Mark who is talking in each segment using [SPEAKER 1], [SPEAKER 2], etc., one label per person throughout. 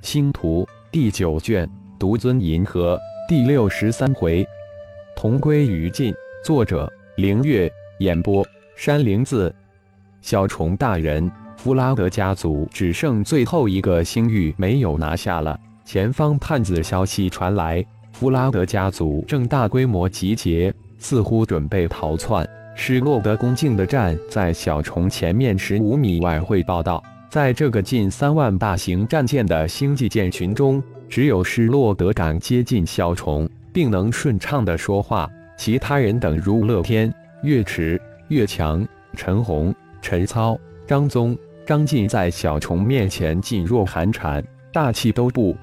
[SPEAKER 1] 星图第九卷独尊银河第六十三回，同归于尽。作者：凌月。演播：山灵子。小虫大人，弗拉德家族只剩最后一个星域没有拿下了。前方探子消息传来，弗拉德家族正大规模集结，似乎准备逃窜。施洛德恭敬的站在小虫前面十五米外汇报道。在这个近三万大型战舰的星际舰群中，只有施洛德敢接近小虫，并能顺畅的说话。其他人等如乐天、岳池、岳强、陈红、陈操、张宗、张晋，在小虫面前噤若寒蝉，大气都不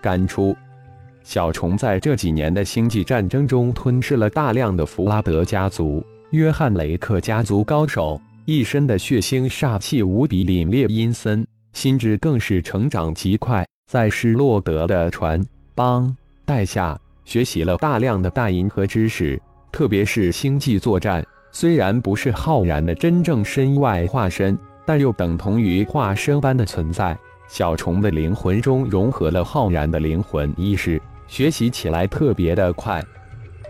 [SPEAKER 1] 敢出。小虫在这几年的星际战争中吞噬了大量的弗拉德家族、约翰雷克家族高手。一身的血腥煞气无比凛冽阴森，心智更是成长极快。在施洛德的传帮带下，学习了大量的大银河知识，特别是星际作战。虽然不是浩然的真正身外化身，但又等同于化身般的存在。小虫的灵魂中融合了浩然的灵魂意识，学习起来特别的快。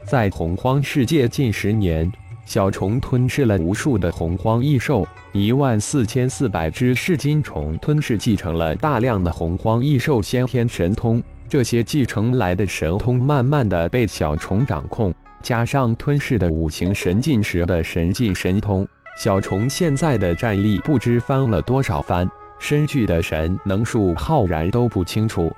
[SPEAKER 1] 在洪荒世界近十年。小虫吞噬了无数的洪荒异兽，一万四千四百只噬金虫吞噬，继承了大量的洪荒异兽先天神通。这些继承来的神通，慢慢的被小虫掌控，加上吞噬的五行神进时的神进神通，小虫现在的战力不知翻了多少番，身具的神能数浩然都不清楚。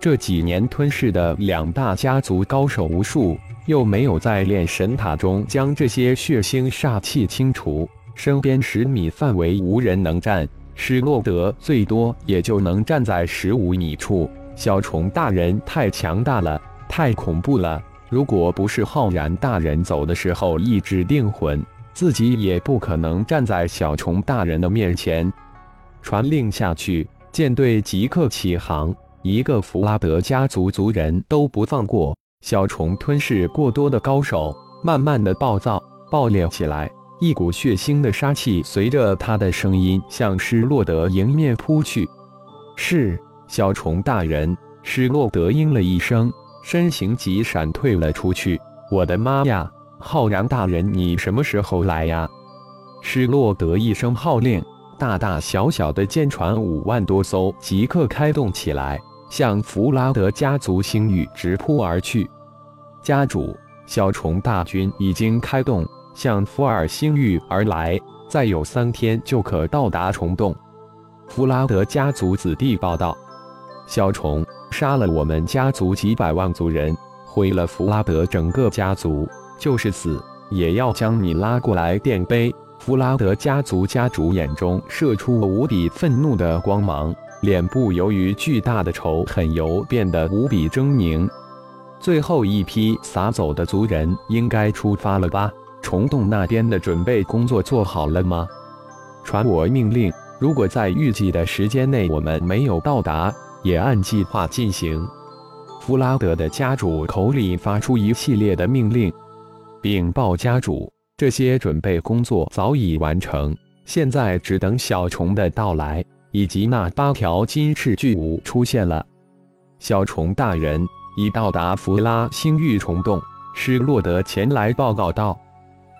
[SPEAKER 1] 这几年吞噬的两大家族高手无数。又没有在炼神塔中将这些血腥煞气清除，身边十米范围无人能战，施洛德最多也就能站在十五米处。小虫大人太强大了，太恐怖了！如果不是浩然大人走的时候一指定魂，自己也不可能站在小虫大人的面前。传令下去，舰队即刻起航，一个弗拉德家族族人都不放过。小虫吞噬过多的高手，慢慢的暴躁爆裂起来，一股血腥的杀气随着他的声音向施洛德迎面扑去。是小虫大人，施洛德应了一声，身形急闪退了出去。我的妈呀！浩然大人，你什么时候来呀？施洛德一声号令，大大小小的舰船五万多艘即刻开动起来。向弗拉德家族星域直扑而去。家主，小虫大军已经开动，向福尔星域而来，再有三天就可到达虫洞。弗拉德家族子弟报道：“小虫杀了我们家族几百万族人，毁了弗拉德整个家族，就是死也要将你拉过来垫背。”弗拉德家族家主眼中射出无比愤怒的光芒。脸部由于巨大的仇恨油变得无比狰狞。最后一批撒走的族人应该出发了吧？虫洞那边的准备工作做好了吗？传我命令，如果在预计的时间内我们没有到达，也按计划进行。弗拉德的家主口里发出一系列的命令，禀报家主，这些准备工作早已完成，现在只等小虫的到来。以及那八条金翅巨舞出现了，小虫大人已到达弗拉星域虫洞，施洛德前来报告道：“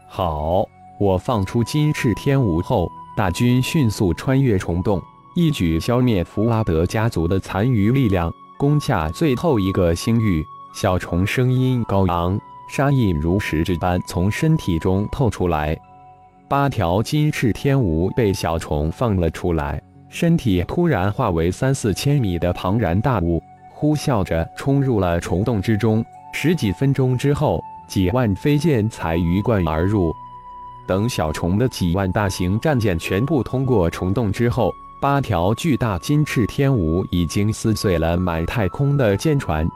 [SPEAKER 1] 好，我放出金翅天舞后，大军迅速穿越虫洞，一举消灭弗拉德家族的残余力量，攻下最后一个星域。”小虫声音高昂，杀意如实质般从身体中透出来。八条金翅天舞被小虫放了出来。身体突然化为三四千米的庞然大物，呼啸着冲入了虫洞之中。十几分钟之后，几万飞剑才鱼贯而入。等小虫的几万大型战舰全部通过虫洞之后，八条巨大金翅天舞已经撕碎了满太空的舰船。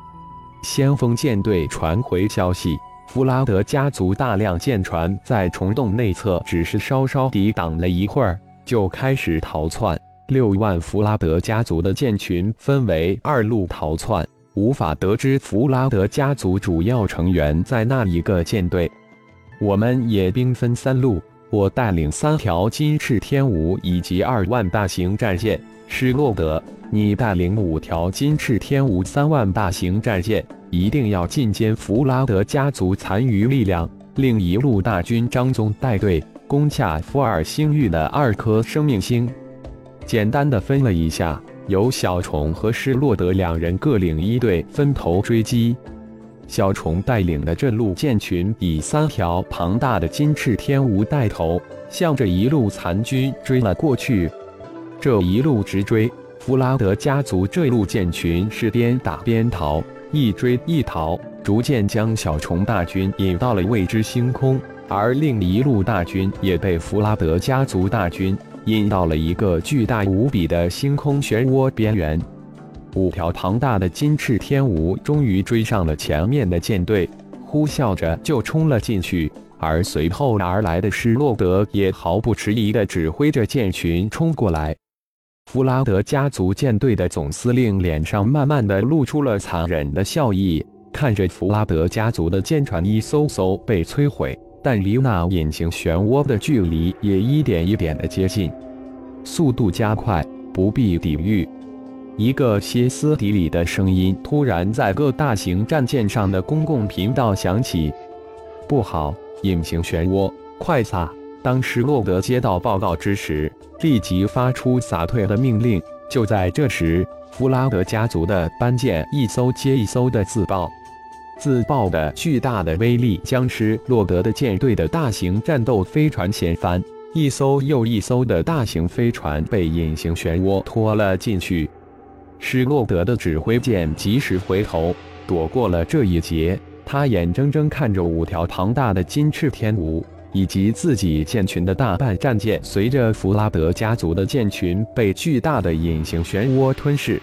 [SPEAKER 1] 先锋舰队传回消息：弗拉德家族大量舰船在虫洞内侧只是稍稍抵挡了一会儿，就开始逃窜。六万弗拉德家族的舰群分为二路逃窜，无法得知弗拉德家族主要成员在那一个舰队。我们也兵分三路，我带领三条金翅天舞以及二万大型战舰。施洛德，你带领五条金翅天舞三万大型战舰，一定要进歼弗拉德家族残余力量，另一路大军张宗带队攻下福尔星域的二颗生命星。简单的分了一下，由小虫和施洛德两人各领一队，分头追击。小虫带领的这路舰群以三条庞大的金翅天蜈带头，向着一路残军追了过去。这一路直追，弗拉德家族这路舰群是边打边逃，一追一逃，逐渐将小虫大军引到了未知星空。而另一路大军也被弗拉德家族大军引到了一个巨大无比的星空漩涡边缘。五条庞大的金翅天蜈终于追上了前面的舰队，呼啸着就冲了进去。而随后而来的施洛德也毫不迟疑地指挥着舰群冲过来。弗拉德家族舰队的总司令脸上慢慢的露出了残忍的笑意，看着弗拉德家族的舰船一艘艘被摧毁，但离那隐形漩涡的距离也一点一点的接近，速度加快，不必抵御。一个歇斯底里的声音突然在各大型战舰上的公共频道响起：“不好，隐形漩涡，快撒！”当施洛德接到报告之时，立即发出撒退的命令。就在这时，弗拉德家族的班舰一艘接一艘的自爆，自爆的巨大的威力将施洛德的舰队的大型战斗飞船掀翻，一艘又一艘的大型飞船被隐形漩涡拖了进去。施洛德的指挥舰及时回头，躲过了这一劫。他眼睁睁看着五条庞大的金翅天蜈以及自己舰群的大半战舰，随着弗拉德家族的舰群被巨大的隐形漩涡吞噬。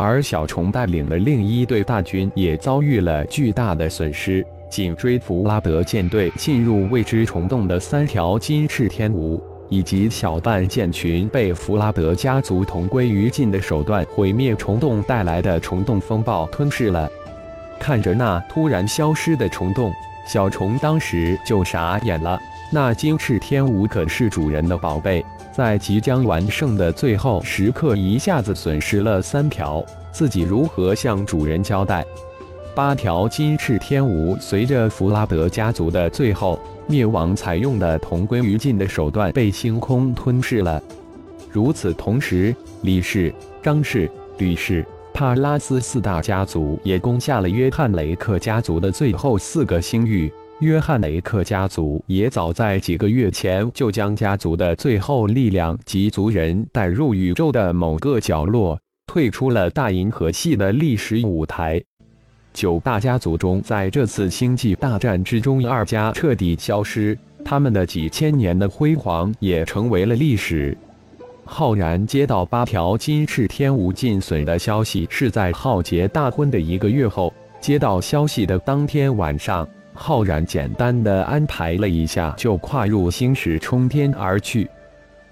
[SPEAKER 1] 而小虫带领的另一队大军也遭遇了巨大的损失。紧追弗拉德舰队进入未知虫洞的三条金翅天蜈。以及小半舰群被弗拉德家族同归于尽的手段毁灭虫洞带来的虫洞风暴吞噬了。看着那突然消失的虫洞，小虫当时就傻眼了。那金翅天蜈可是主人的宝贝，在即将完胜的最后时刻一下子损失了三条，自己如何向主人交代？八条金翅天蜈随着弗拉德家族的最后。灭亡采用的同归于尽的手段被星空吞噬了。如此同时，李氏、张氏、吕氏、帕拉斯四大家族也攻下了约翰雷克家族的最后四个星域。约翰雷克家族也早在几个月前就将家族的最后力量及族人带入宇宙的某个角落，退出了大银河系的历史舞台。九大家族中，在这次星际大战之中，二家彻底消失，他们的几千年的辉煌也成为了历史。浩然接到八条金翅天无尽损的消息，是在浩劫大婚的一个月后。接到消息的当天晚上，浩然简单的安排了一下，就跨入星矢冲天而去。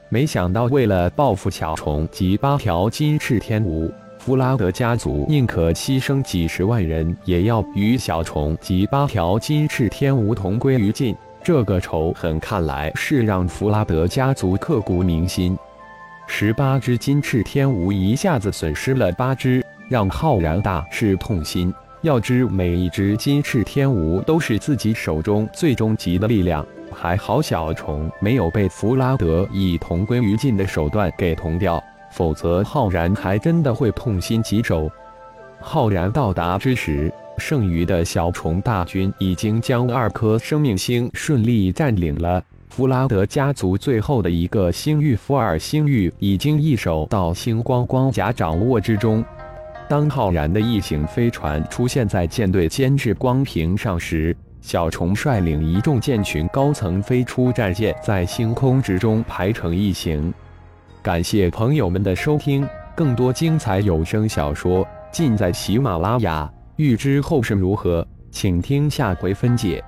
[SPEAKER 1] 没想到，为了报复小虫及八条金翅天蜈。弗拉德家族宁可牺牲几十万人，也要与小虫及八条金翅天蜈同归于尽。这个仇恨看来是让弗拉德家族刻骨铭心。十八只金翅天蜈一下子损失了八只，让浩然大是痛心。要知每一只金翅天蜈都是自己手中最终极的力量，还好小虫没有被弗拉德以同归于尽的手段给同掉。否则，浩然还真的会痛心疾首。浩然到达之时，剩余的小虫大军已经将二颗生命星顺利占领了。弗拉德家族最后的一个星域福尔星域已经一手到星光光甲掌握之中。当浩然的异形飞船出现在舰队监视光屏上时，小虫率领一众舰群高层飞出战舰，在星空之中排成一行。感谢朋友们的收听，更多精彩有声小说尽在喜马拉雅。欲知后事如何，请听下回分解。